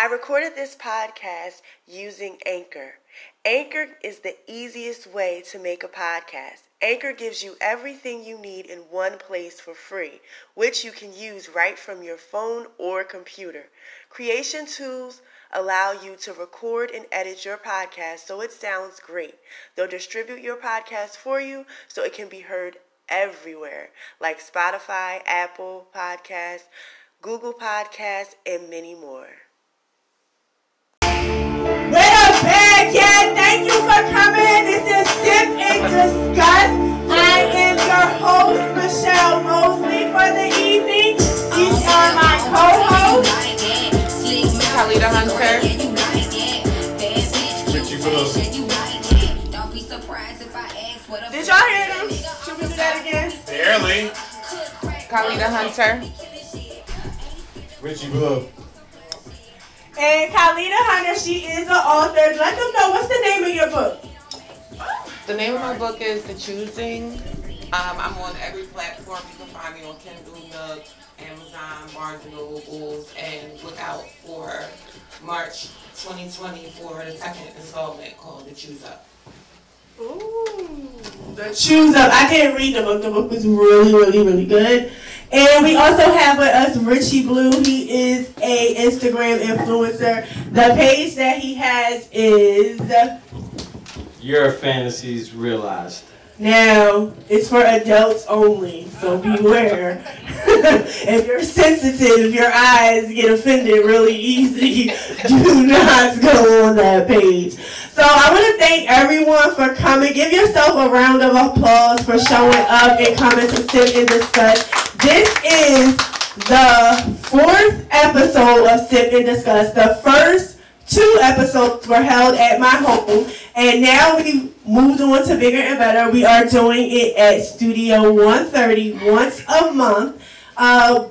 I recorded this podcast using Anchor. Anchor is the easiest way to make a podcast. Anchor gives you everything you need in one place for free, which you can use right from your phone or computer. Creation tools allow you to record and edit your podcast so it sounds great. They'll distribute your podcast for you so it can be heard everywhere, like Spotify, Apple Podcasts, Google Podcasts, and many more. For. This is Sip and Discuss. I am your host, Michelle Mosley, for the evening. These are my co-hosts. Khalida Hunter. Richie Phillips. Did y'all hear them? Should we do that again? Barely. Khalida Hunter. Richie Blue. And Khalida Hunter, she is an author. Let them know what's the name of your book. The name of my book is The Choosing. Um, I'm on every platform. You can find me on Kindle, Nook, Amazon, Barnes and Nobles, and look out for March 2020 for the second installment called The Choose Up. Ooh, the Choose Up. I didn't read the book. The book was really, really, really good. And we also have with us Richie Blue. He is a Instagram influencer. The page that he has is Your fantasies realized. now it's for adults only, so beware. if you're sensitive, your eyes get offended really easy. Do not go on that page. So I want to thank everyone for coming. Give yourself a round of applause for showing up and coming to sit and discuss. This is the fourth episode of Sip and Discuss. The first two episodes were held at my home, and now we moved on to bigger and better. We are doing it at Studio 130 once a month, uh,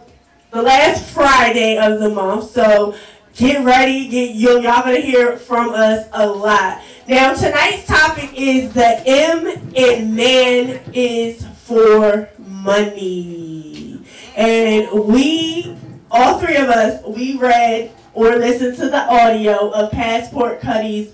the last Friday of the month. So get ready, get y'all gonna hear from us a lot. Now tonight's topic is the M in man is for money, and we all three of us we read or listen to the audio of Passport Cuddy's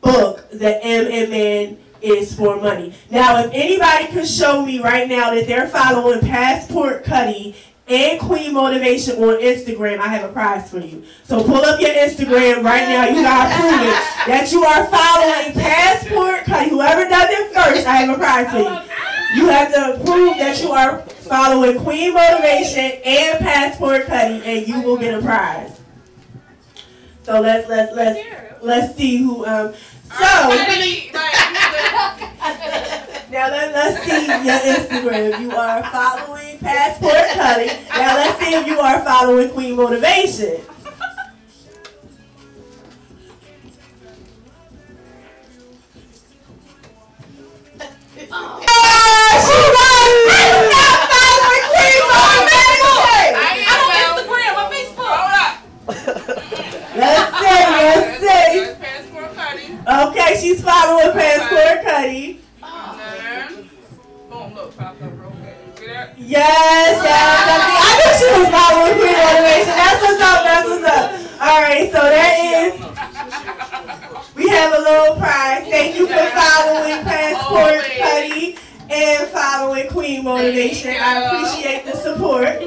book, The M in Man is for Money. Now, if anybody could show me right now that they're following Passport Cuddy and Queen Motivation on Instagram, I have a prize for you. So pull up your Instagram right now. You gotta prove it that you are following Passport Cuddy. Whoever does it first, I have a prize for you. You have to prove that you are following Queen Motivation and Passport Cuddy, and you will get a prize. So let's let's let's let's see who um so now let, let's see your Instagram. If You are following Passport Cuddy. Now let's see if you are following Queen Motivation. Ah, she was not following Queen Motivation. I'm on Instagram, on Facebook. Let's see, let's see. Passport Cuddy. Okay, she's following Passport Cuddy. Boom, look, popped up real quick. See that? Yes, yes, that's it. Ah! I knew she was following Queen Motivation. That's what's up, that's what's up. Alright, so that is, we have a little prize. Thank you for following Passport Cuddy and following Queen Motivation. I appreciate the support.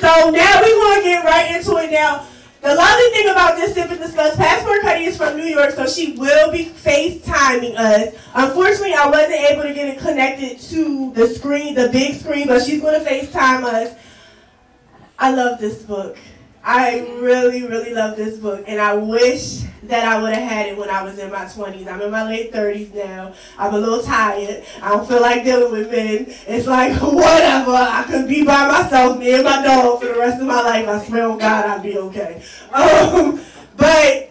So now we want to get right into it now. The lovely thing about this Sip and Discuss, Passport Cuddy is from New York, so she will be FaceTiming us. Unfortunately, I wasn't able to get it connected to the screen, the big screen, but she's going to FaceTime us. I love this book. I really, really love this book, and I wish that I would have had it when I was in my 20s. I'm in my late 30s now. I'm a little tired. I don't feel like dealing with men. It's like, whatever. I could be by myself, me and my dog, for the rest of my life. I swear on God, I'd be okay. Um, but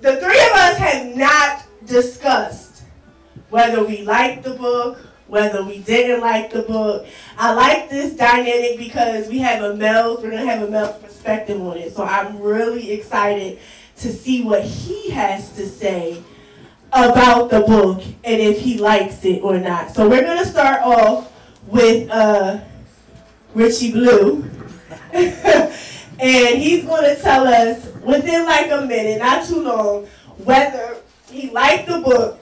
the three of us had not discussed whether we liked the book, whether we didn't like the book. I like this dynamic because we have a male, we're gonna have a male perspective on it. So I'm really excited to see what he has to say about the book and if he likes it or not. So we're gonna start off with uh, Richie Blue. and he's going to tell us within like a minute, not too long, whether he liked the book.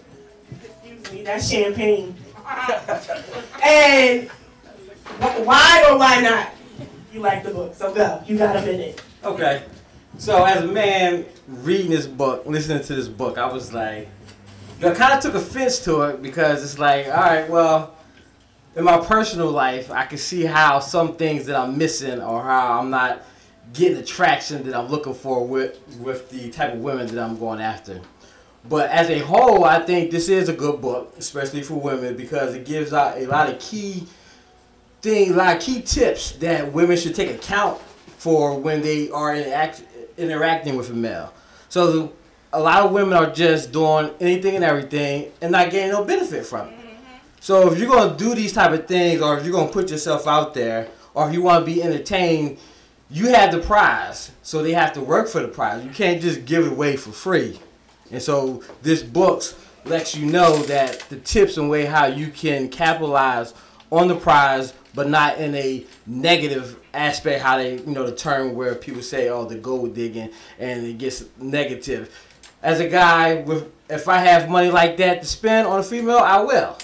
Excuse me, that's champagne. and why or why not you like the book. So go, you got a minute. Okay. So as a man reading this book, listening to this book, I was like, I kind of took offense to it because it's like, all right, well, in my personal life, I can see how some things that I'm missing or how I'm not getting the traction that I'm looking for with with the type of women that I'm going after. But as a whole, I think this is a good book, especially for women, because it gives out a lot of key lot of key tips that women should take account for when they are interact, interacting with a male. So a lot of women are just doing anything and everything and not getting no benefit from it. Mm-hmm. So if you're gonna do these type of things, or if you're gonna put yourself out there, or if you want to be entertained, you have the prize. So they have to work for the prize. You can't just give it away for free. And so this book lets you know that the tips and way how you can capitalize on the prize, but not in a negative aspect. How they, you know, the term where people say, "Oh, the gold digging," and it gets negative. As a guy, with if I have money like that to spend on a female, I will.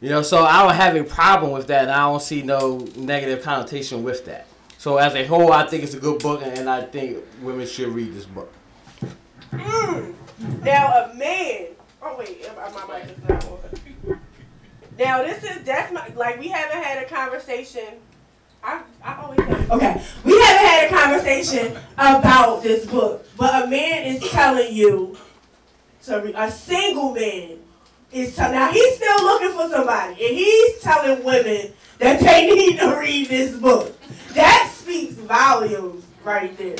You know, so I don't have a problem with that, and I don't see no negative connotation with that. So as a whole, I think it's a good book, and I think women should read this book. Mm. Now a man. Oh wait, my mic is not on. Now this is definitely like we haven't had a conversation. I I always say, okay. We haven't had a conversation about this book, but a man is telling you re- a single man is telling. Now he's still looking for somebody, and he's telling women that they need to read this book. That speaks volumes right there.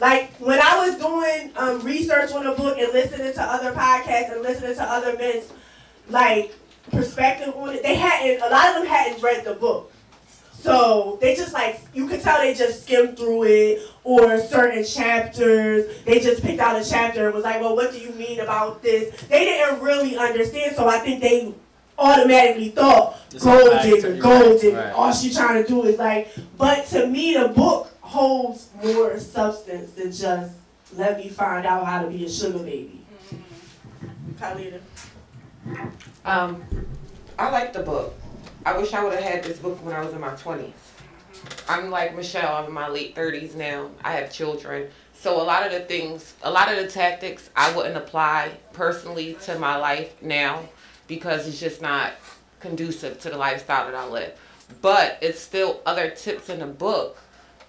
Like when I was doing um, research on the book and listening to other podcasts and listening to other men's like perspective on it, they hadn't. A lot of them hadn't read the book, so they just like you could tell they just skimmed through it or certain chapters. They just picked out a chapter and was like, "Well, what do you mean about this?" They didn't really understand, so I think they automatically thought Just gold digger, gold digger. right. All she trying to do is like. But to me, the book holds more substance than just let me find out how to be a sugar baby. Mm-hmm. Khalida. Um, I like the book. I wish I would have had this book when I was in my 20s. I'm like Michelle, I'm in my late 30s now. I have children. So a lot of the things, a lot of the tactics I wouldn't apply personally to my life now because it's just not conducive to the lifestyle that I live. But it's still other tips in the book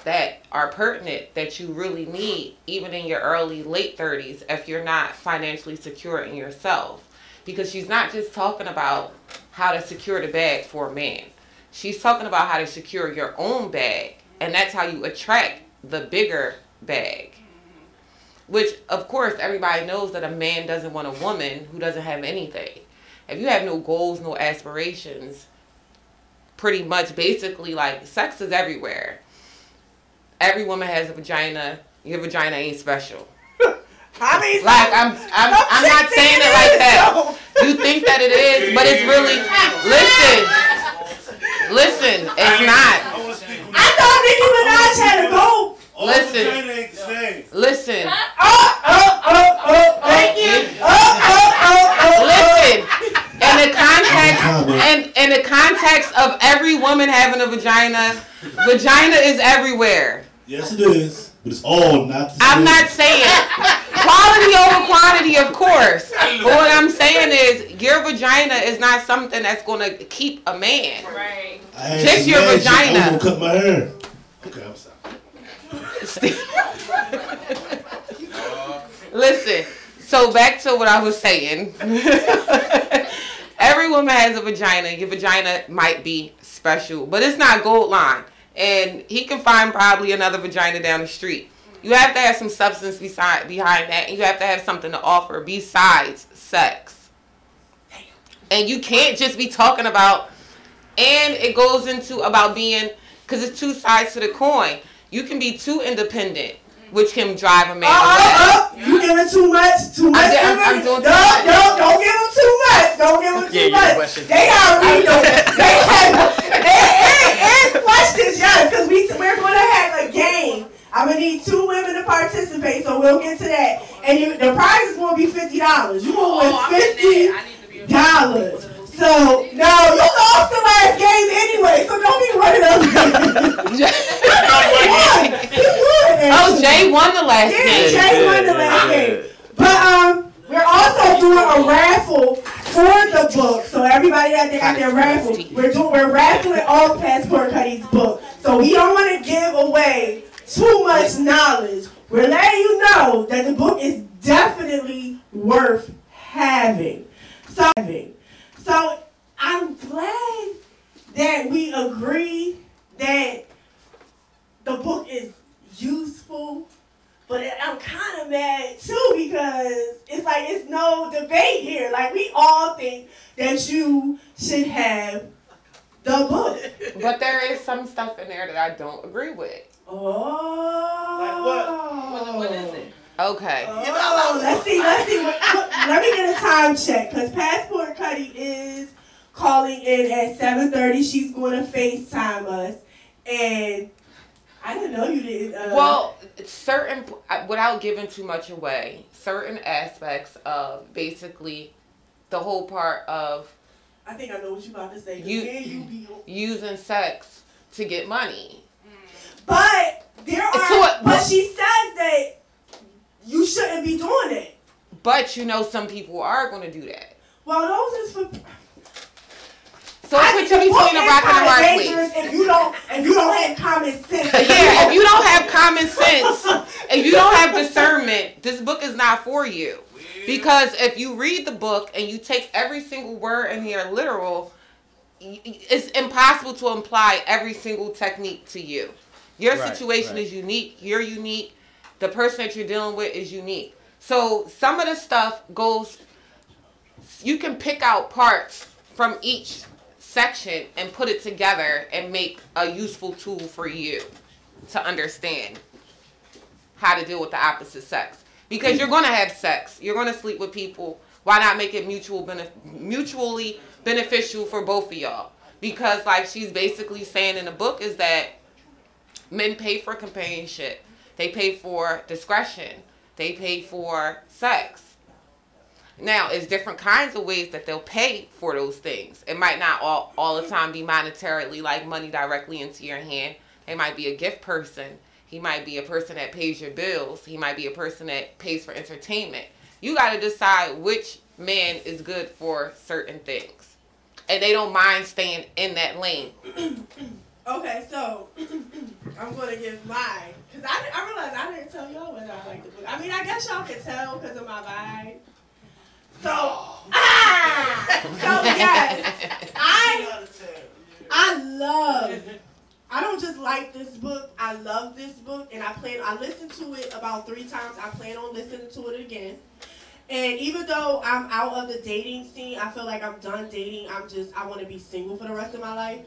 that are pertinent that you really need even in your early late 30s if you're not financially secure in yourself because she's not just talking about how to secure the bag for a man she's talking about how to secure your own bag and that's how you attract the bigger bag which of course everybody knows that a man doesn't want a woman who doesn't have anything if you have no goals no aspirations pretty much basically like sex is everywhere every woman has a vagina. Your vagina ain't special. I mean, Like I'm, I'm, I'm not saying it like that. You think that it is, but it's really. Listen, listen, it's not. I want to speak. I thought Nicki Minaj had a gold. All Listen. vagina ain't the same. Listen, Oh, oh, oh, oh, Thank you. Oh, oh, oh, oh, listen. In the context, and in the context of every woman having a vagina, vagina is everywhere. Yes, it is, but it's all not the same. I'm not saying quality over quantity, of course. But what I'm saying is your vagina is not something that's gonna keep a man. Right. I just your magic. I vagina. was gonna cut my hair. Okay, I'm sorry. Listen, so back to what I was saying. Every woman has a vagina. Your vagina might be special, but it's not gold line. And he can find probably another vagina down the street. You have to have some substance beside behind that, and you have to have something to offer besides sex. And you can't just be talking about. And it goes into about being, because it's two sides to the coin. You can be too independent, which can drive a man Oh, away. oh, oh, you giving too much, too much. did- I'm- I'm giving- doing too no, much. no, don't give them too much. Don't give them Yeah, too you much. question. They already know. they have, and, and, and questions, yes, because we, we're going to have a game. I'm gonna need two women to participate, so we'll get to that. And you, the prize is gonna be fifty dollars. You gonna win Oh, I'm in fifty there. I need to be a dollars. So no, you lost the last game anyway, so don't be running up. He won. He won. Oh, Jay won the last Yeah, game. Jay won the last game. But um, we're also doing a raffle for the book. So everybody that they got their raffle, we're doing we're raffling off Passport Cuddy's book. So we don't want to give away too much knowledge. We're letting you know that the book is definitely worth having. So having. So I'm glad that we agree that the book is useful but I'm kind of mad too because it's like it's no debate here. Like we all think that you should have the book. But there is some stuff in there that I don't agree with. Oh. What is it? Okay. Oh, let's see, let's see. What, what- let me get a time check because Passport Cuddy is calling in at 7:30. She's going to FaceTime us, and I didn't know you did. Uh, Well, certain, uh, without giving too much away, certain aspects of basically the whole part of I think I know what you're about to say you- you be using sex to get money. But there are. So what- but she says that you shouldn't be doing it. But you know, some people are going to do that. Well, those is for. So I it puts you think the book between a is rock and a hard place. If you don't, if you don't have common sense. Yeah, if you don't have common sense, if you don't have discernment, this book is not for you. Because if you read the book and you take every single word in here literal, y- y- it's impossible to apply every single technique to you. Your Right, situation right. is unique. You're unique. The person that you're dealing with is unique. So some of the stuff goes. You can pick out parts from each section and put it together and make a useful tool for you to understand how to deal with the opposite sex. Because you're gonna have sex, you're gonna sleep with people. Why not make it mutual benef- mutually beneficial for both of y'all? Because like she's basically saying in the book is that men pay for companionship, they pay for discretion, they pay for sex. Now, it's different kinds of ways that they'll pay for those things. It might not all, all the time be monetarily, like money directly into your hand. They might be a gift person. He might be a person that pays your bills. He might be a person that pays for entertainment. You got to decide which man is good for certain things. And they don't mind staying in that lane. Okay, so I'm gonna give mine because I, I realized I didn't tell y'all whether I like the book. I mean, I guess y'all can tell because of my vibe. So, ah, so yes, I I love. I don't just like this book. I love this book, and I plan. I listened to it about three times. I plan on listening to it again. And even though I'm out of the dating scene, I feel like I'm done dating. I'm just I want to be single for the rest of my life.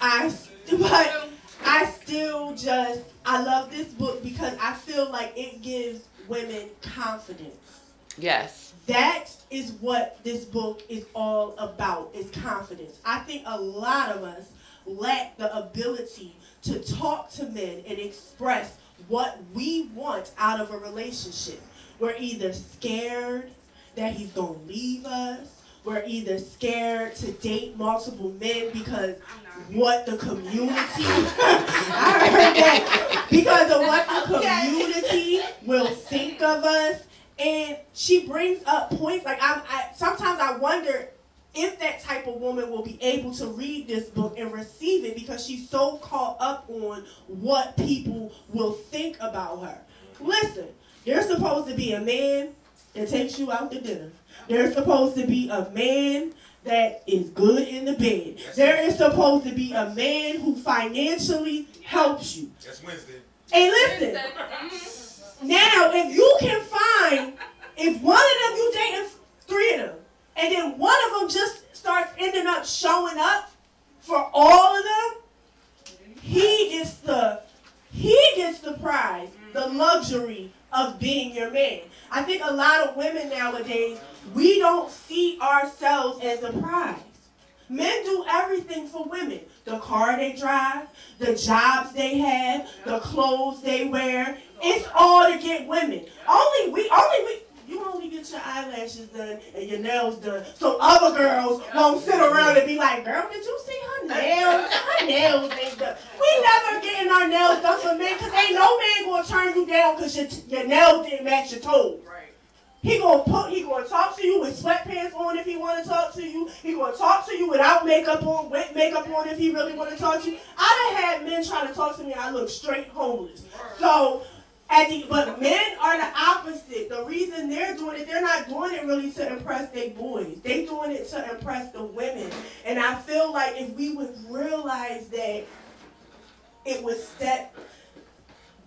I but I still just I love this book because I feel like it gives women confidence. Yes. That is what this book is all about is confidence. I think a lot of us lack the ability to talk to men and express what we want out of a relationship. We're either scared that he's going to leave us. We're either scared to date multiple men because what the community I heard that because of what the community will think of us and she brings up points like I'm I, sometimes I wonder if that type of woman will be able to read this book and receive it because she's so caught up on what people will think about her. Listen, there's supposed to be a man that takes you out to dinner. There's supposed to be a man that is good in the bed. There is supposed to be a man who financially helps you. That's Wednesday. Hey, listen. Now, if you can find, if one of them you dating three of them, and then one of them just starts ending up showing up for all of them, he gets the he gets the prize, the luxury of being your man. I think a lot of women nowadays we don't see ourselves as a prize. Men do everything for women. The car they drive, the jobs they have, the clothes they wear. It's all to get women. Only we, only we, you only get your eyelashes done and your nails done so other girls won't sit around and be like, girl, did you see her nails? Her nails ain't done. We never getting our nails done for men because ain't no man gonna turn you down because your, your nails didn't match your toes. He gonna put he gonna talk to you with sweatpants on if he wanna talk to you. He gonna talk to you without makeup on, with makeup on if he really wanna talk to you. I done had men trying to talk to me, I look straight homeless. So the, but men are the opposite. The reason they're doing it, they're not doing it really to impress their boys. They doing it to impress the women. And I feel like if we would realize that it would step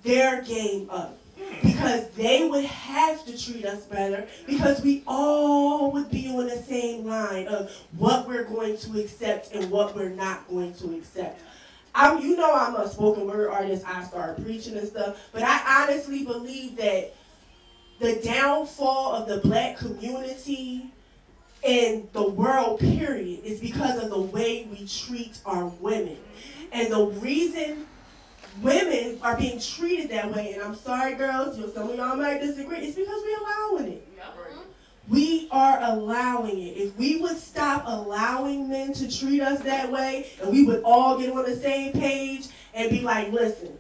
their game up because they would have to treat us better because we all would be on the same line of what we're going to accept and what we're not going to accept. I'm, you know I'm a spoken word artist. I start preaching and stuff, but I honestly believe that the downfall of the black community and the world period is because of the way we treat our women. And the reason women are being treated that way, and I'm sorry, girls, you some of y'all might disagree, it's because we're allowing it. Mm-hmm. We are allowing it. If we would stop allowing men to treat us that way, and we would all get on the same page and be like, listen,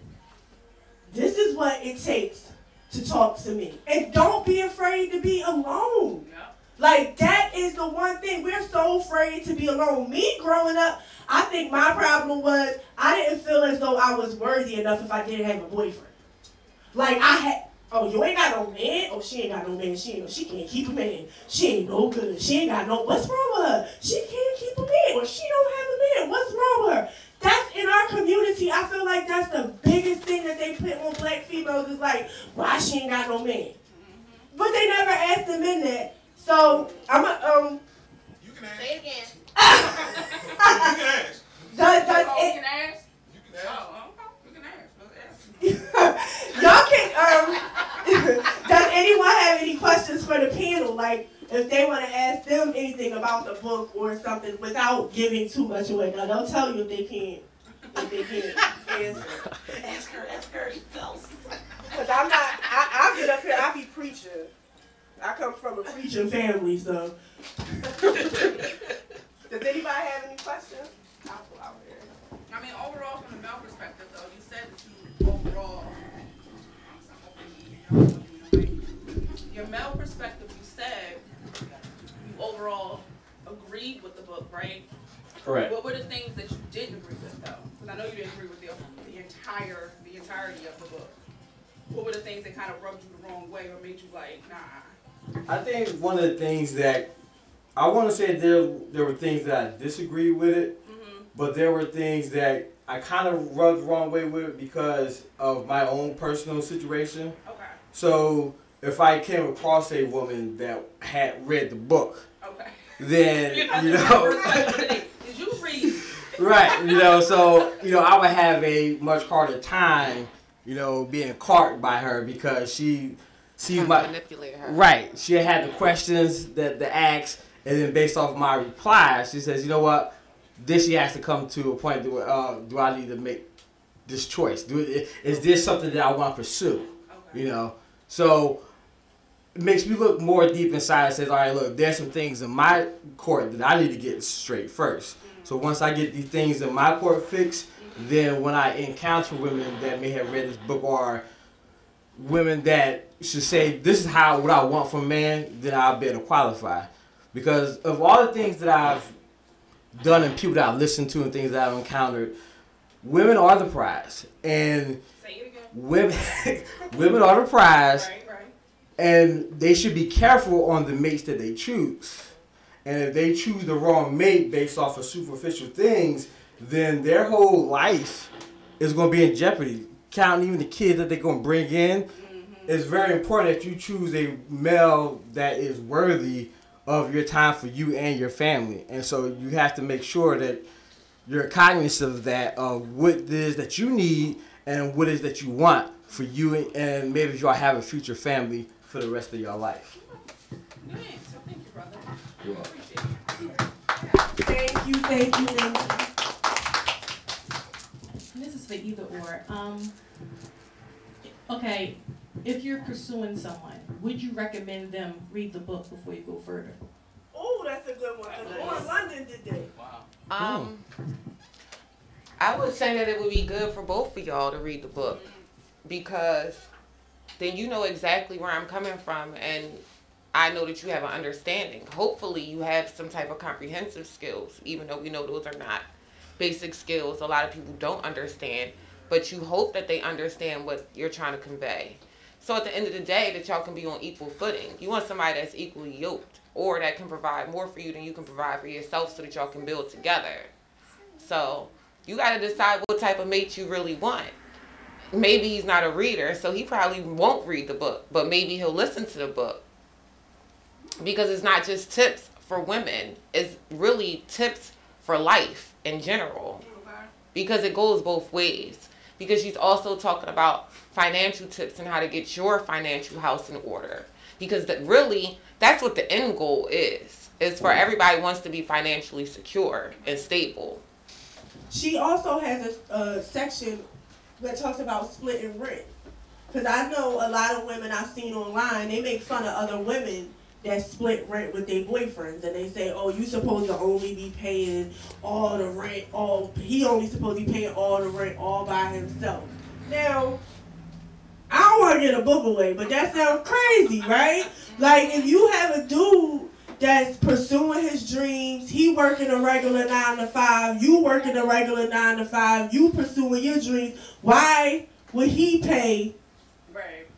this is what it takes to talk to me. And don't be afraid to be alone. Like that is the one thing we're so afraid to be alone. Me growing up, I think my problem was I didn't feel as though I was worthy enough if I didn't have a boyfriend. Like I had, oh you ain't got no man. Oh she ain't got no man. She ain't, she can't keep a man. She ain't no good. She ain't got no. What's wrong with her? She can't keep a man, or she don't have a man. What's wrong with her? That's in our community. I feel like that's the biggest thing that they put on black females is like, why she ain't got no man. But they never asked the men that. So I'm a, um. You can ask. Say it again. You can ask. Does, does Oh, it, you can ask? You can ask. Oh, okay. You can ask. Let's ask. Y'all can, um, does anyone have any questions for the panel? Like, if they want to ask them anything about the book or something without giving too much away. Now, they'll tell you if they can't, if they can't answer. Ask her, ask her. Because I'm not, I, I get up here, I be preaching. I come from a preaching family, so. Does anybody have any questions? I'll go out here. I mean, overall, from the male perspective, though, you said that you Correct. What were the things that you didn't agree with, though? Because I know you didn't agree with the, the entire, the entirety of the book. What were the things that kind of rubbed you the wrong way or made you like, nah? I think one of the things that I want to say there there were things that I disagreed with it, Mm-hmm. but there were things that I kind of rubbed the wrong way with it because of my own personal situation. Okay. So if I came across a woman that had read the book, Okay. then You're not you the know, first person today. Did you read? Right? You know, so you know I would have a much harder time, you know, being caught by her because she sees my manipulate her. Right. She had the questions that the ask, and then based off my reply, she says, "You know what? This she has to come to a point where uh, do I need to make this choice? Do is this something that I want to pursue? Okay. You know? So it makes me look more deep inside. and Says, all right, look, there's some things in my court that I need to get straight first. So once I get these things in my court fixed, then when I encounter women that may have read this book or women that should say this is how what I want from a man, then I'll be able to qualify. Because of all the things that I've done and people that I've listened to and things that I've encountered, women are the prize. And Say it again. women women are the prize Right, right. and they should be careful on the mates that they choose. And if they choose the wrong mate based off of superficial things, then their whole life is going to be in jeopardy. Counting even the kids that they're going to bring in, mm-hmm. it's very important that you choose a male that is worthy of your time for you and your family. And so you have to make sure that you're cognizant of that, of what it is that you need and what it is that you want for you and maybe if y'all have a future family for the rest of your life. Good answer. Thank you, brother. You're welcome. Appreciate it. Thank Thank you, thank you, thank you. This is for either or. Um, okay, if you're pursuing someone, would you recommend them read the book before you go further? Oh, that's a good one. 'cause Lauren London did that. Um, I would say that it would be good for both of y'all to read the book because then you know exactly where I'm coming from and I know that you have an understanding. Hopefully, you have some type of comprehensive skills, even though we know those are not basic skills. A lot of people don't understand, but you hope that they understand what you're trying to convey. So at the end of the day, that y'all can be on equal footing. You want somebody that's equally yoked or that can provide more for you than you can provide for yourself so that y'all can build together. So you got to decide what type of mate you really want. Maybe he's not a reader, so he probably won't read the book, but maybe he'll listen to the book. Because it's not just tips for women, it's really tips for life in general. Because it goes both ways. Because she's also talking about financial tips and how to get your financial house in order. Because that really, that's what the end goal is. Is for everybody wants to be financially secure and stable. She also has a, a section that talks about splitting rent. Because I know a lot of women I've seen online, they make fun of other women that split rent with their boyfriends. And they say, oh, you supposed to only be paying all the rent, all he only supposed to be paying all the rent all by himself. Now, I don't want to get a book away, but that sounds crazy, right? Like, if you have a dude that's pursuing his dreams. He working a regular nine to five. You working a regular nine to five. You pursuing your dreams. Why would he pay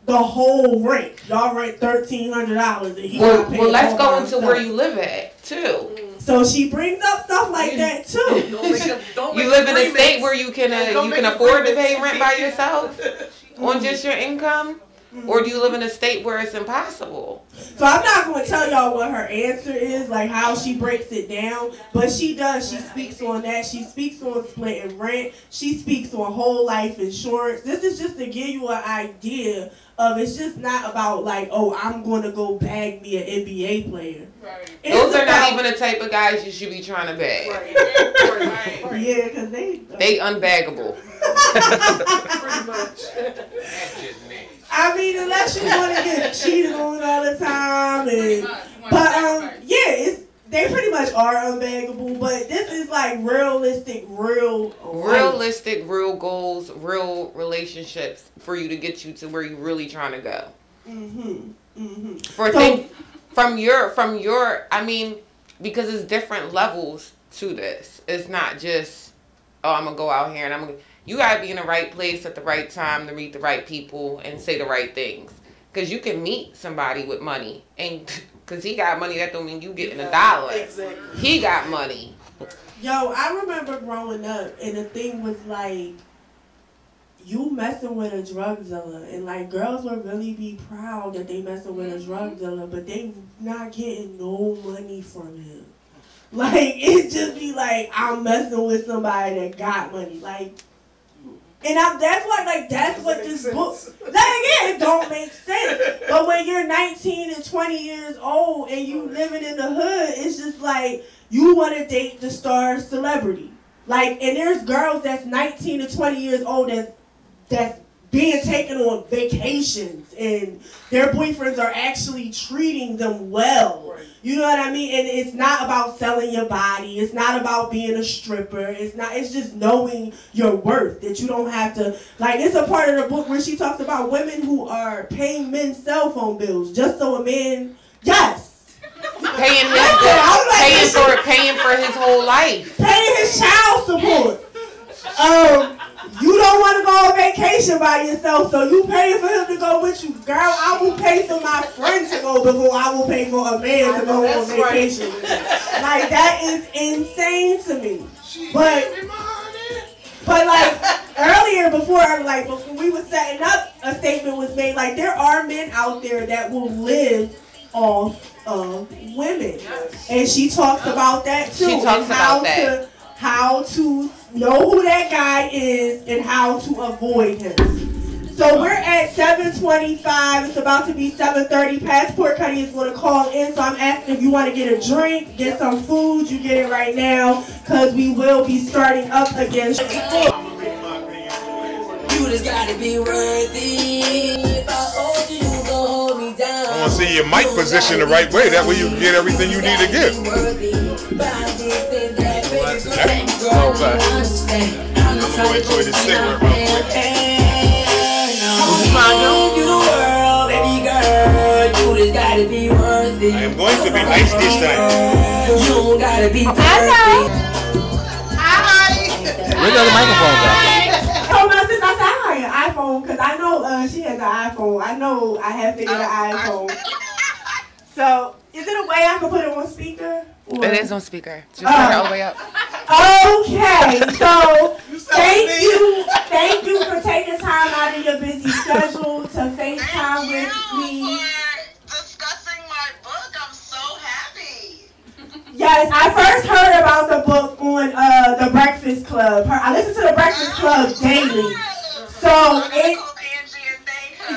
the whole rent? Y'all rent thirteen hundred dollars, and he Well, gotta pay well let's all go into himself. where you live at too. So she brings up stuff like that too. Don't make don't You live in a state where you can uh, you can afford to pay rent by yourself on just your income, or do you live in a state where it's impossible? So I'm not going to tell y'all what her answer is, like how she breaks it down, but she does. She speaks on that. She speaks on splitting rent. She speaks on whole life insurance. This is just to give you an idea of it's just not about like, oh, I'm going to go bag me an NBA player. Right. It's Those are not even the type of guys you should be trying to bag. Right, right, right. Yeah, because they. They unbaggable. Pretty much. I mean, unless you want to get cheated on all the time, and but um, yeah, it's they pretty much are unbaggable. But this is like realistic, real, life. Realistic, real goals, real relationships for you to get you to where you're really trying to go. Mhm. Mhm. For So- thing, from your from your I mean, because it's different levels to this. It's not just oh I'm gonna go out here and I'm gonna you gotta be in the right place at the right time to meet the right people and say the right things. Cause you can meet somebody with money and cause he got money that don't mean you getting a dollar. Exactly. He got money. Yo, I remember growing up, and the thing was like, you messing with a drug dealer, and like girls would really be proud that they messing with a drug dealer, but they not getting no money from him. Like it just be like I'm messing with somebody that got money, like. And I, that's why, like, that's what this book. Like, again, it don't make sense. But when you're 19 and 20 years old and you living in the hood, it's just like you want to date the star celebrity. Like, and there's girls that's 19 to 20 years old that that's being taken on vacations and their boyfriends are actually treating them well. Right. You know what I mean? And it's not about selling your body. It's not about being a stripper. It's not. It's just knowing your worth. That you don't have to. Like it's a part of the book where she talks about women who are paying men's cell phone bills just so a man. Yes, Paying his like, paying for paying for his whole life. paying his child support. Um, you don't want to go on vacation by yourself, so you pay for him to go with you. Girl, I will pay for my friend to go before I will pay for a man to go on That's right. vacation. Like that is insane to me. She But- gave me money. But like earlier, before like before we were setting up, a statement was made like there are men out there that will live off of women, and she talks about that too. She talks how about that. To, how to know who that guy is and how to avoid him. So we're at 7:25. It's about to be 7:30. Passport Cuddy is going to call in. So I'm asking if you want to get a drink, get some food. You get it right now, cause we will be starting up again. You just gotta be worthy. I hold you, you gon' hold me down. I want to see your mic position the right way. That way you can get everything you need to get. I'm gonna enjoy this cigarette real quick. You the world, baby girl. You just gotta be. I am going to be nice this time. You don't gotta be perfect. Where the other microphone go? Oh no, since I said I have an iPhone, cause I know uh, she has an iPhone. I know I have to get an iPhone. So is it a way I can put it on speaker? Or- It is on speaker. Just Oh. turn it all the way up. Okay, so thank you, thank you for taking time out of your busy schedule to FaceTime with me. discussing my book. I'm so happy. Yes, I first heard about the book on uh, the Breakfast Club. I listen to the Breakfast Club daily. So it.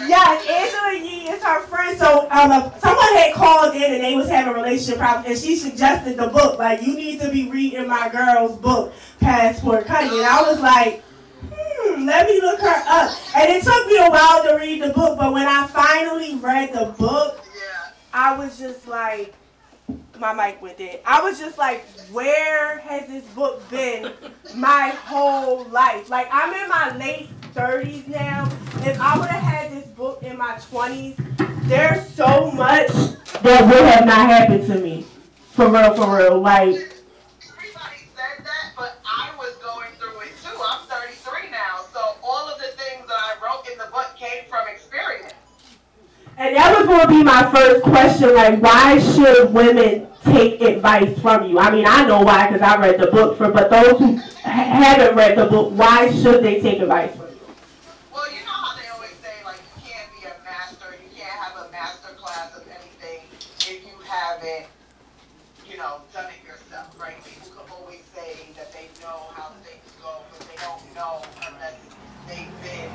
Yes, Angela Yee is her friend. So um, uh, someone had called in and they was having relationship problems, and she suggested the book. Like, you need to be reading my girl's book, Passport Cuddy. And I was like, hmm, let me look her up. And it took me a while to read the book, but when I finally read the book, I was just like, my mic went dead. I was just like, where has this book been my whole life? Like, I'm in my late 30s now. If I would have had this book in my 20s, there's so much that would have not happened to me. For real, for real. Like, Everybody said that, but I was going through it too. I'm 33 now, so all of the things that I wrote in the book came from experience. and that was going to be my first question. Like, why should women take advice from you? I mean, I know why because I read the book. For but those who haven't read the book, why should they take advice from you? Well, you know how they always say, like, you can't be a master, you can't have a master class of anything if you haven't, you know, done it yourself, right? People can always say that they know how things go, but they don't know unless they've been,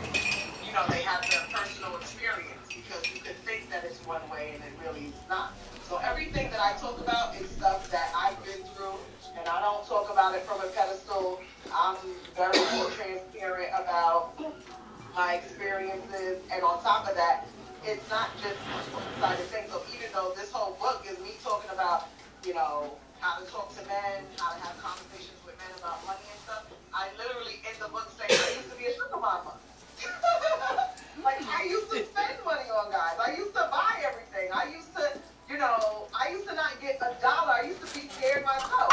you know, they have their personal experience because you can think that it's one way and it really is not. So everything that I talk about is stuff that I've been through, and I don't talk about it from a pedestal. I'm very transparent about my experiences, and on top of that, it's not just one-sided thing. So even though this whole book is me talking about, you know, how to talk to men, how to have conversations with men about money and stuff, I literally in the book say I used to be a sugar mama. like I used to spend money on guys. I used to buy everything. I used to, you know, I used to not get a dollar. I used to be scared myself.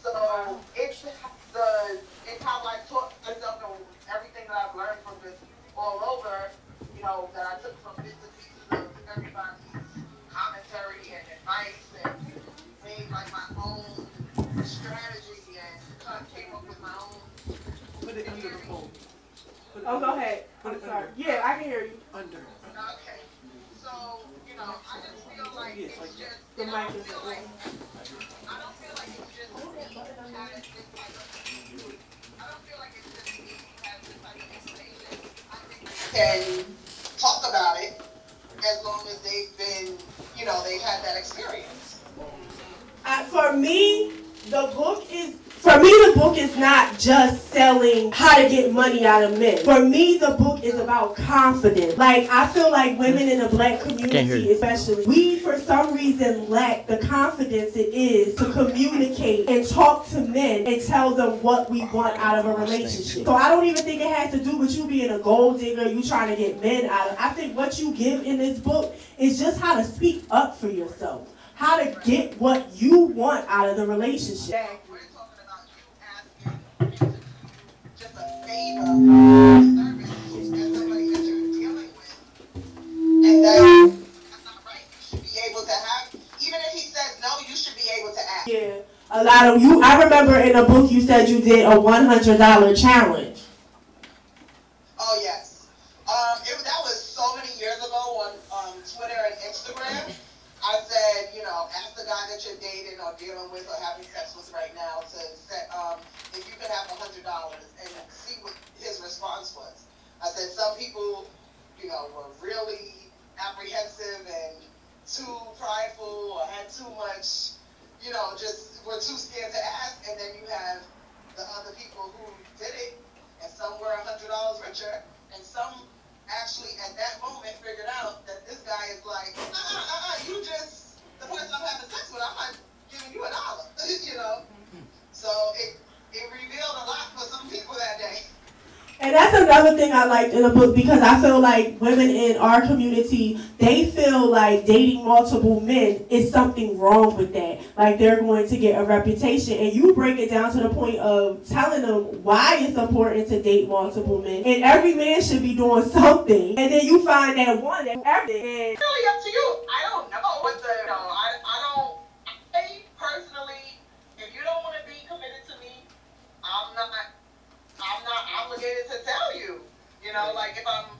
So it's the it's how I taught myself and everything that I've learned from this all over, you know, that I took from bits and pieces of everybody's commentary and advice and made like my own strategy and kind of came up with my own. Put it under the phone. Oh, go ahead. Put I'm it sorry. under. Yeah, I can hear you. Under. Okay. So, you know, I just feel like Yeah, it's like just, The you know, I mic is feel like, I don't feel like it's just me having this type of, I don't feel like it's just me having this type of information. I think we can talk about it as long as they've been, you know, they've had that experience. Uh, for me, the book is for me the book is not just selling how to get money out of men. For me, the book is about confidence. Like I feel like women in the black community, especially, we for some reason lack the confidence it is to communicate and talk to men and tell them what we want out of a relationship. So I don't even think it has to do with you being a gold digger, you trying to get men out of. I think what you give in this book is just how to speak up for yourself how to get what you want out of the relationship. Yeah, a lot of you. I remember in a book you said you did a one hundred dollar challenge. Oh, yes. Um, it, that was so many years ago on um, Twitter and Instagram. I said, you know, ask the guy that you're dating or dealing with or having sex with right now to set, um, if you could have a hundred dollars and see what his response was. I said some people you know, were really apprehensive and too prideful or had too much, you know, just were too scared to ask. And then you have the other people who did it, and some were a hundred dollars richer, and some actually at that moment figured out that this guy is like, uh, uh, uh, uh you just the person I'm having sex with, I'm not giving you a dollar, you know. So it it revealed a lot for some people that day. And that's another thing I liked in the book because I feel like women in our community, they feel like dating multiple men is something wrong with that. Like they're going to get a reputation. And you break it down to the point of telling them why it's important to date multiple men. And every man should be doing something. And then you find that one that everything. It's really up to you. I don't know what the, know, I, I don't, I personally, if you don't want to be committed to me, I'm not obligated to tell you. You know, like if I'm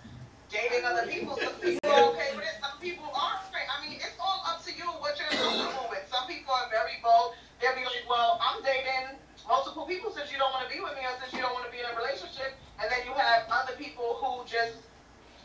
dating other people, some people are okay with it, some people aren't. I mean, it's all up to you what you're comfortable with. Some people are very bold. They'll be like, well, I'm dating multiple people since you don't want to be with me or since you don't want to be in a relationship. And then you have other people who just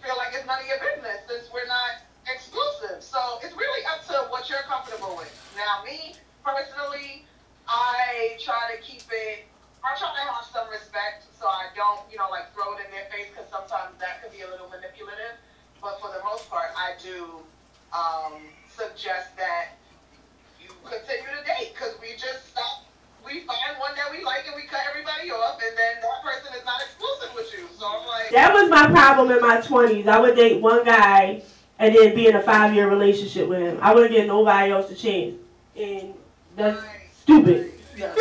feel like it's none of your business since we're not exclusive. So it's really up to what you're comfortable with. Now, me personally, I try to keep it I try to have some respect so I don't, you know, like throw it in their face because sometimes that could be a little manipulative. But for the most part, I do um, suggest that you continue to date because we just stop. We find one that we like and we cut everybody off, and then that person is not exclusive with you. So I'm like. That was my problem in my 20s. I would date one guy and then be in a five year relationship with him. I wouldn't get nobody else to change. And that's right. stupid. Yes.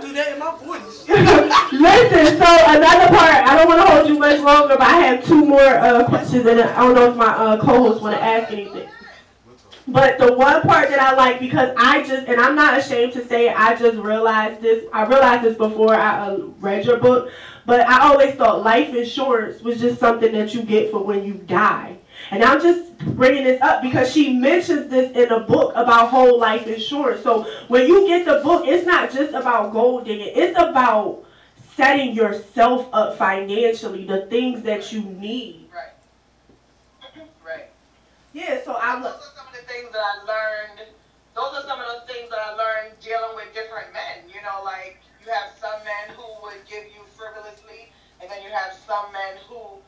do that in my 40s. Listen, so another part, I don't want to hold you much longer, but I have two more uh, questions, and I don't know if my uh, co-hosts want to ask anything. But the one part that I like, because I just, and I'm not ashamed to say, I just realized this. I realized this before I uh, read your book, but I always thought life insurance was just something that you get for when you die. And I'm just bringing this up because she mentions this in a book about whole life insurance. So when you get the book, it's not just about gold digging. It's about setting yourself up financially, the things that you need. Right. Right. Yeah, so I look. Those are some of the things that I learned. Those are some of those things that I learned dealing with different men. You know, like you have some men who would give you frivolously, and then you have some men who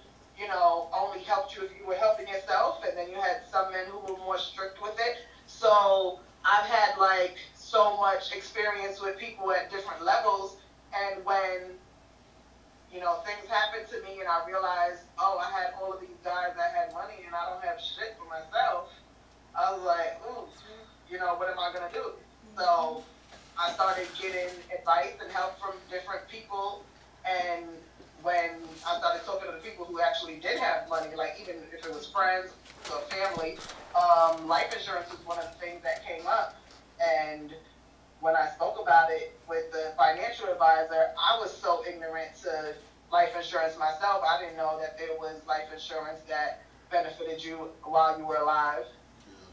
you know, only helped you if you were helping yourself, and then you had some men who were more strict with it. So I've had like so much experience with people at different levels, and when you know things happen to me, and I realized, oh, I had all of these guys that had money, and I don't have shit for myself. I was like, ooh, you know, what am I gonna do? So I started getting advice and help from different people, and when I started talking to the people who actually did have money, like even if it was friends or family, um, life insurance was one of the things that came up. And when I spoke about it with the financial advisor, I was so ignorant to life insurance myself. I didn't know that there was life insurance that benefited you while you were alive.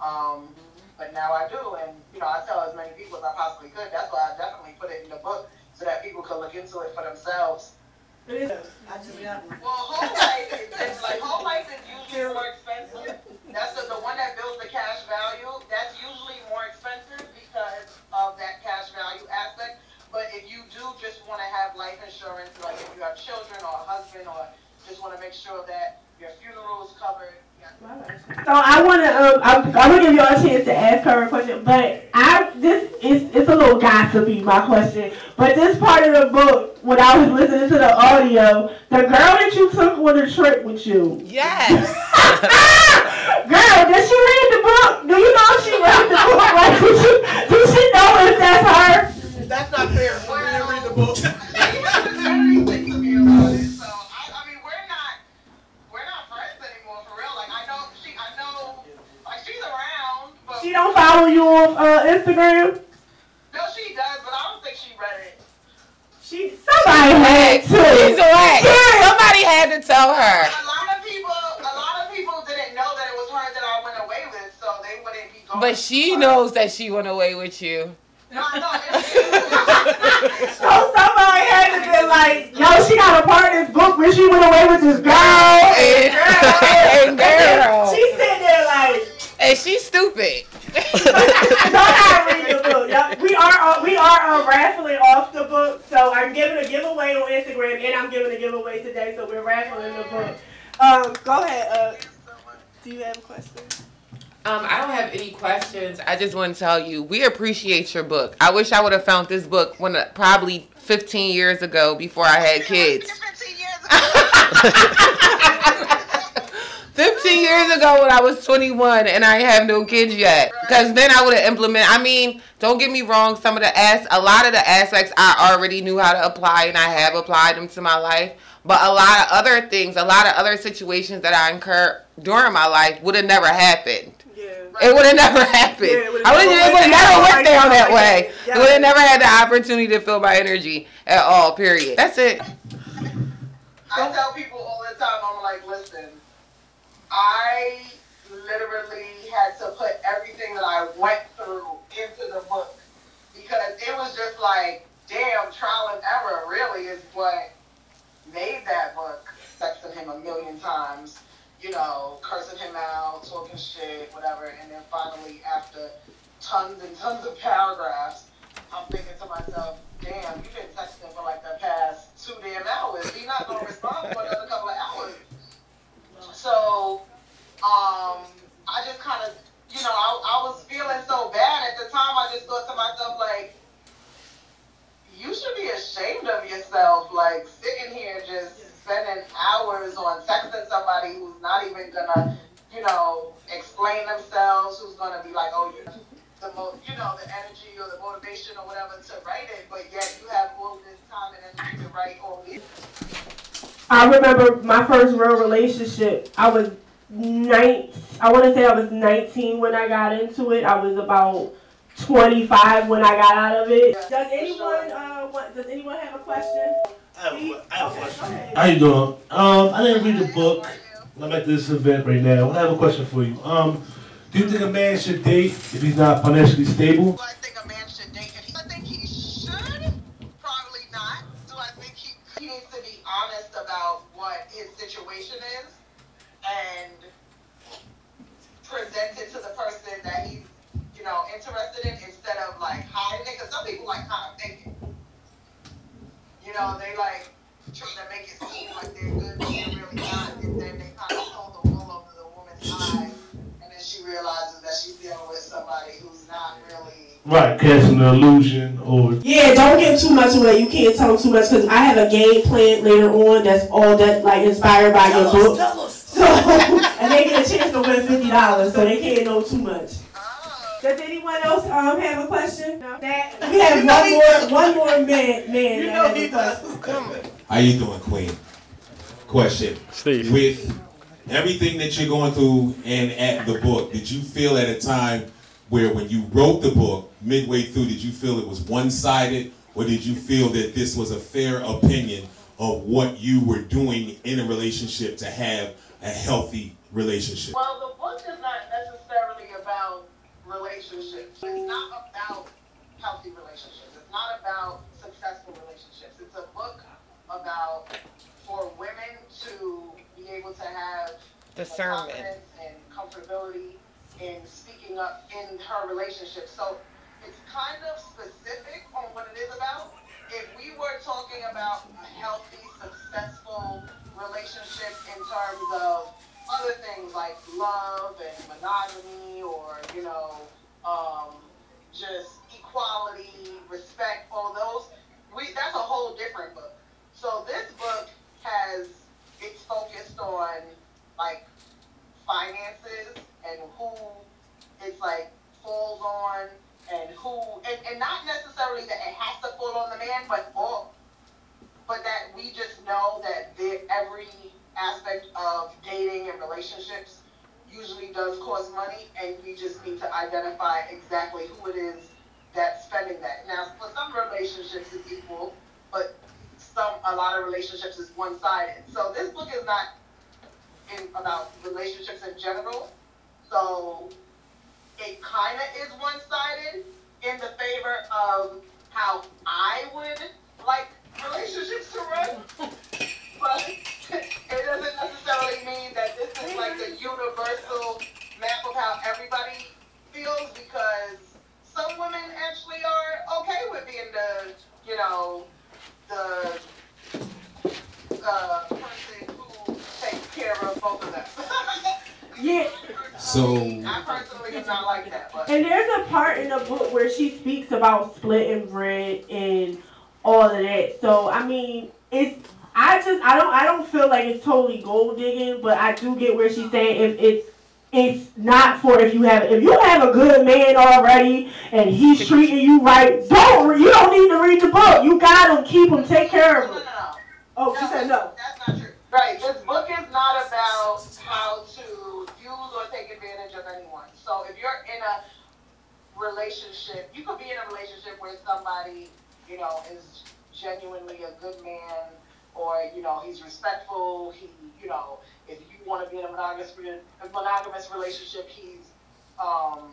Um, but now I do, and you know I tell as many people as I possibly could. That's why I definitely put it in the book so that people could look into it for themselves Well, whole life is like whole life is usually more expensive. That's the, the one that builds the cash value. That's usually more expensive because of that cash value aspect. But if you do just want to have life insurance, like if you have children or a husband, or just want to make sure that your funeral is covered. So I want to, um, I'm, I'm gonna give you all a chance to ask her a question, but I this is it's a little gossipy my question, but this part of the book when I was listening to the audio, the girl that you took on a trip with you. Yes. girl, did she read the book? Do you know if she read the book? Like, did she, did she know if that's her? That's not fair. She didn't read the book. Follow you on uh, Instagram? No, she does, but I don't think she read it. She somebody had to. She's away. Yeah. Somebody had to tell her. A lot of people, a lot of people didn't know that it was her that I went away with, so they wouldn't be going. But she knows that she went away with you. So somebody had to be like, yo, she got a part in this book when she went away with this girl. And And girl. She sitting there like, And she's stupid. Don't have read the book. Y'all- We are uh, we are uh, raffling off the book, so I'm giving a giveaway on Instagram, and I'm giving a giveaway today. So we're raffling the book. Um, go ahead. Uh, do you have a question? Um, I don't have any questions. I just want to tell you, we appreciate your book. I wish I would have found this book when uh, probably 15 years ago before I had kids. 15 years ago when I was 21 and I have no kids yet. Because then I would have implemented, I mean, don't get me wrong, some of the as a lot of the aspects I already knew how to apply and I have applied them to my life. But a lot of other things, a lot of other situations that I incurred during my life would have never happened. It would have never happened. Yeah, it would've I would never have went never down went like down that. that way. Yeah. Would have never had the opportunity to feel my energy at all. Period. That's it. I tell people all the time, I'm like, listen, I literally had to put everything that I went through into the book because it was just like, damn, trial and error really is what made that book. Sexting him a million times, you know, cursing him out, talking shit, whatever, and then finally after tons and tons of paragraphs, I'm thinking to myself, damn, you've been texting for like the past two damn hours. He's not gonna respond for another couple of hours. So, um, I just kind of, you know, I, I was feeling so bad at the time. I just thought to myself, like, you should be ashamed of yourself, like sitting here just spending hours on texting somebody who's not even gonna, you know, explain themselves, who's gonna be like, oh, you the mo- you know, the energy or the motivation or whatever to write it, but yet you have all this time and energy to write all these. I remember my first real relationship. I was nine. I want to say I was 19 when I got into it. I was about 25 when I got out of it. Does anyone uh want, Does anyone have a question? I have, a- I have a question. How you doing? Um, I didn't read the book. I'm at this event right now. I have a question for you. Um, do you think a man should date if he's not financially stable? Do I think a man should date? If he, I think he should. Probably not. Do I think he, he needs to be honest about what his situation is and present it to the person that he's, you know, interested in instead of like hiding it? Because some people like kind of fake it. You know, they like try to make it seem like they're good, but they're really not, and then they kind of pull the wool over the woman's eyes, realizes that she's dealing with somebody who's not really. Right, casting the illusion or Yeah, don't give too much away. You can't tell too much because I have a game plan later on that's all that like inspired by your book. So and they get a chance to win fifty dollars, so they can't know too much. Does anyone else um have a question? No. That, we have one more one more man man that has a question. How you doing, Queen? Question. Steve. With everything that you're going through and at the book, did you feel at a time where when you wrote the book, midway through, did you feel it was one-sided? Or did you feel that this was a fair opinion of what you were doing in a relationship to have a healthy relationship? Well, the book is not necessarily about relationships. It's not about healthy relationships. It's not about successful relationships. It's a book about for women to be able to have the Discernment. confidence and comfortability in speaking up in her relationship. So it's kind of specific on what it is about. If we were talking about a healthy, successful relationship in terms of other things like love and monogamy or, you know, um, just equality, respect, all those, we that's a whole different book. So this book has it's focused on like finances and who it's like falls on and who and, and not necessarily that it has to fall on the man, but all but that we just know that every aspect of dating and relationships usually does cost money and we just need to identify exactly who it is that's spending that. Now for some relationships it's equal, but some a lot of relationships is one sided. So this book is not in about relationships in general. So it kind of is one sided, in the favor of how I would like relationships to run, but it doesn't necessarily mean that this is like the universal map of how everybody feels because some women actually are okay with being the, you know, the uh, person who takes care of both of them. Yeah. So I personally do not like that, but. And there's a part in the book where she speaks about splitting bread and all of that. So I mean, it's I just I don't I don't feel like it's totally gold digging, but I do get where she's saying if it's it's not for if you have if you have a good man already and he's treating you right. Don't you don't need to read the book. You got him, keep him, take care of him. No, no, no. Oh, she said no. That's not true. Right. This book is not about how to use or take advantage of anyone. So if you're in a relationship, you could be in a relationship where somebody, you know, is genuinely a good man or, you know, he's respectful, he, you know, if you want to be in a monogamous, a monogamous relationship, he's, um,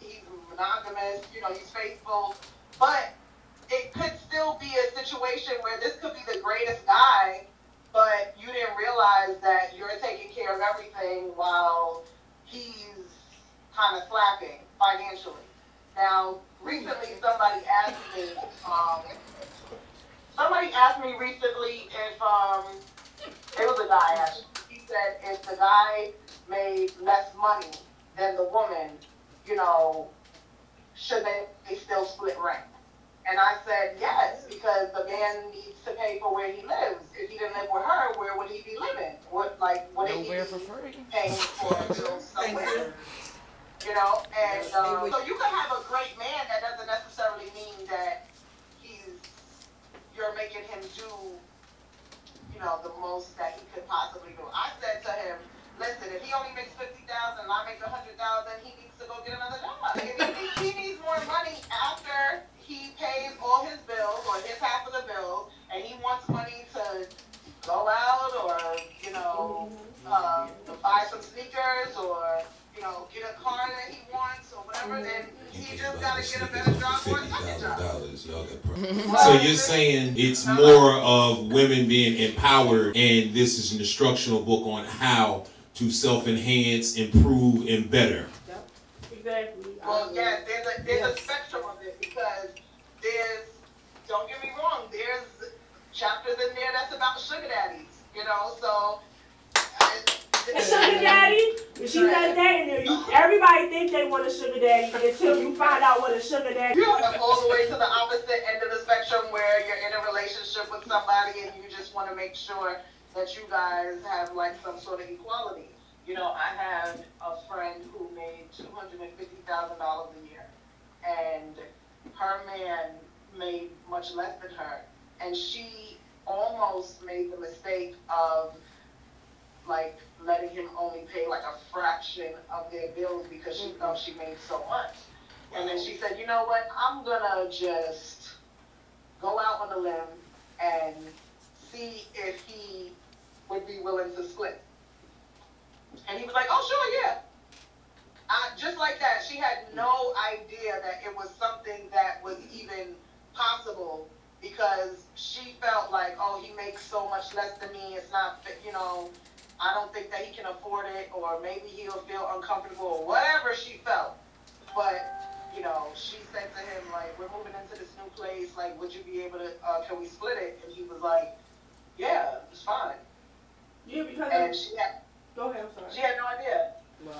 he's monogamous, you know, he's faithful. But it could still be a situation where this could be the greatest guy, but you didn't realize that you're taking care of everything while he's kind of slacking financially. Now, recently somebody asked me, um, somebody asked me recently if, um, it was a guy actually. He said if the guy made less money than the woman, you know, should they, they still split rent? And I said yes, because the man needs to pay for where he lives. If he didn't live with her, where would he be living? What like would he Nowhere be for free. paying for bills somewhere? You know, and um, so you can have a great man. That doesn't necessarily mean that he's you're making him do you know the most that he could possibly do. I said to him, listen, if he only makes fifty thousand and I make a hundred thousand, he needs to go get another job. If he, he needs more money after he pays all his bills or his half of the bills, and he wants money to go out or you know uh, to buy some sneakers or you know get a car that he wants or whatever, then mm-hmm. he just gotta get a better job or a second job. So you're saying it's more of women being empowered, and this is an instructional book on how to self-enhance, improve, and better. Exactly. Well, yeah, there's a there's a spectrum of it because there's don't get me wrong, there's chapters in there that's about sugar daddies, you know. So A sugar daddy. She said that in there. You, everybody think they want a sugar daddy until you find out what a sugar daddy is. all the way to the opposite end of the spectrum where you're in a relationship with somebody and you just want to make sure that you guys have like some sort of equality. You know, I had a friend who made two hundred and fifty thousand dollars a year, and her man made much less than her, and she almost made the mistake of like letting him only pay like a fraction of their bills because she thought she made so much. And then she said, you know what, I'm gonna just go out on a limb and see if he would be willing to split. And he was like, oh sure, yeah. I, just like that, she had no idea that it was something that was even possible because she felt like, oh, he makes so much less than me. It's not, you know, I don't think that he can afford it, or maybe he'll feel uncomfortable, or whatever she felt. But you know, she said to him like, we're moving into this new place. Like, would you be able to? Uh, can we split it? And he was like, yeah, it's fine. Yeah, because And she had, go ahead. I'm sorry. she had no idea. Wow.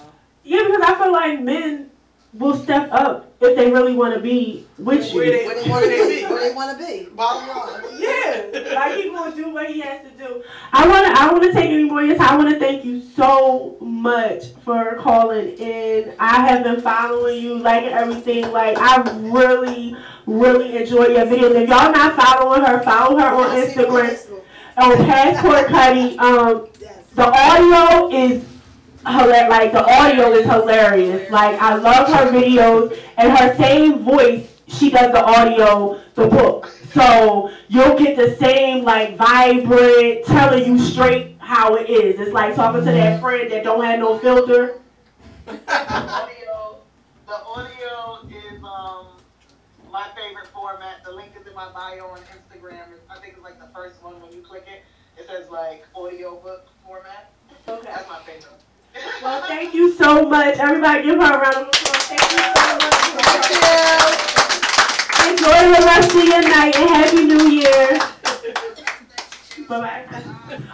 Yeah, because I feel like men will step up if they really want to be with you. Where they, Where they want to be? Where they want to be. Bottom line. Yeah, like he gonna do what he has to do. I wanna, I wanna take any more of. I wanna thank you so much for calling in. I have been following you, liking everything. Like I really, really enjoy your videos. If y'all not following her, follow her on Instagram. On Passport Cuddy. Um, the audio is hilarious. Like the audio is hilarious. Like I love her videos and her same voice. She does the audio, the book. So you'll get the same like vibrant, telling you straight how it is. It's like talking to that friend that don't have no filter. The audio, the audio is um my favorite format. The link is in my bio on Instagram. I think it's like the first one when you click it. It says like audiobook format. Okay. That's my favorite. Well, thank you so much. Everybody give her a round of applause. Thank you so much. Enjoy the rest of your night and Happy New Year. Bye-bye.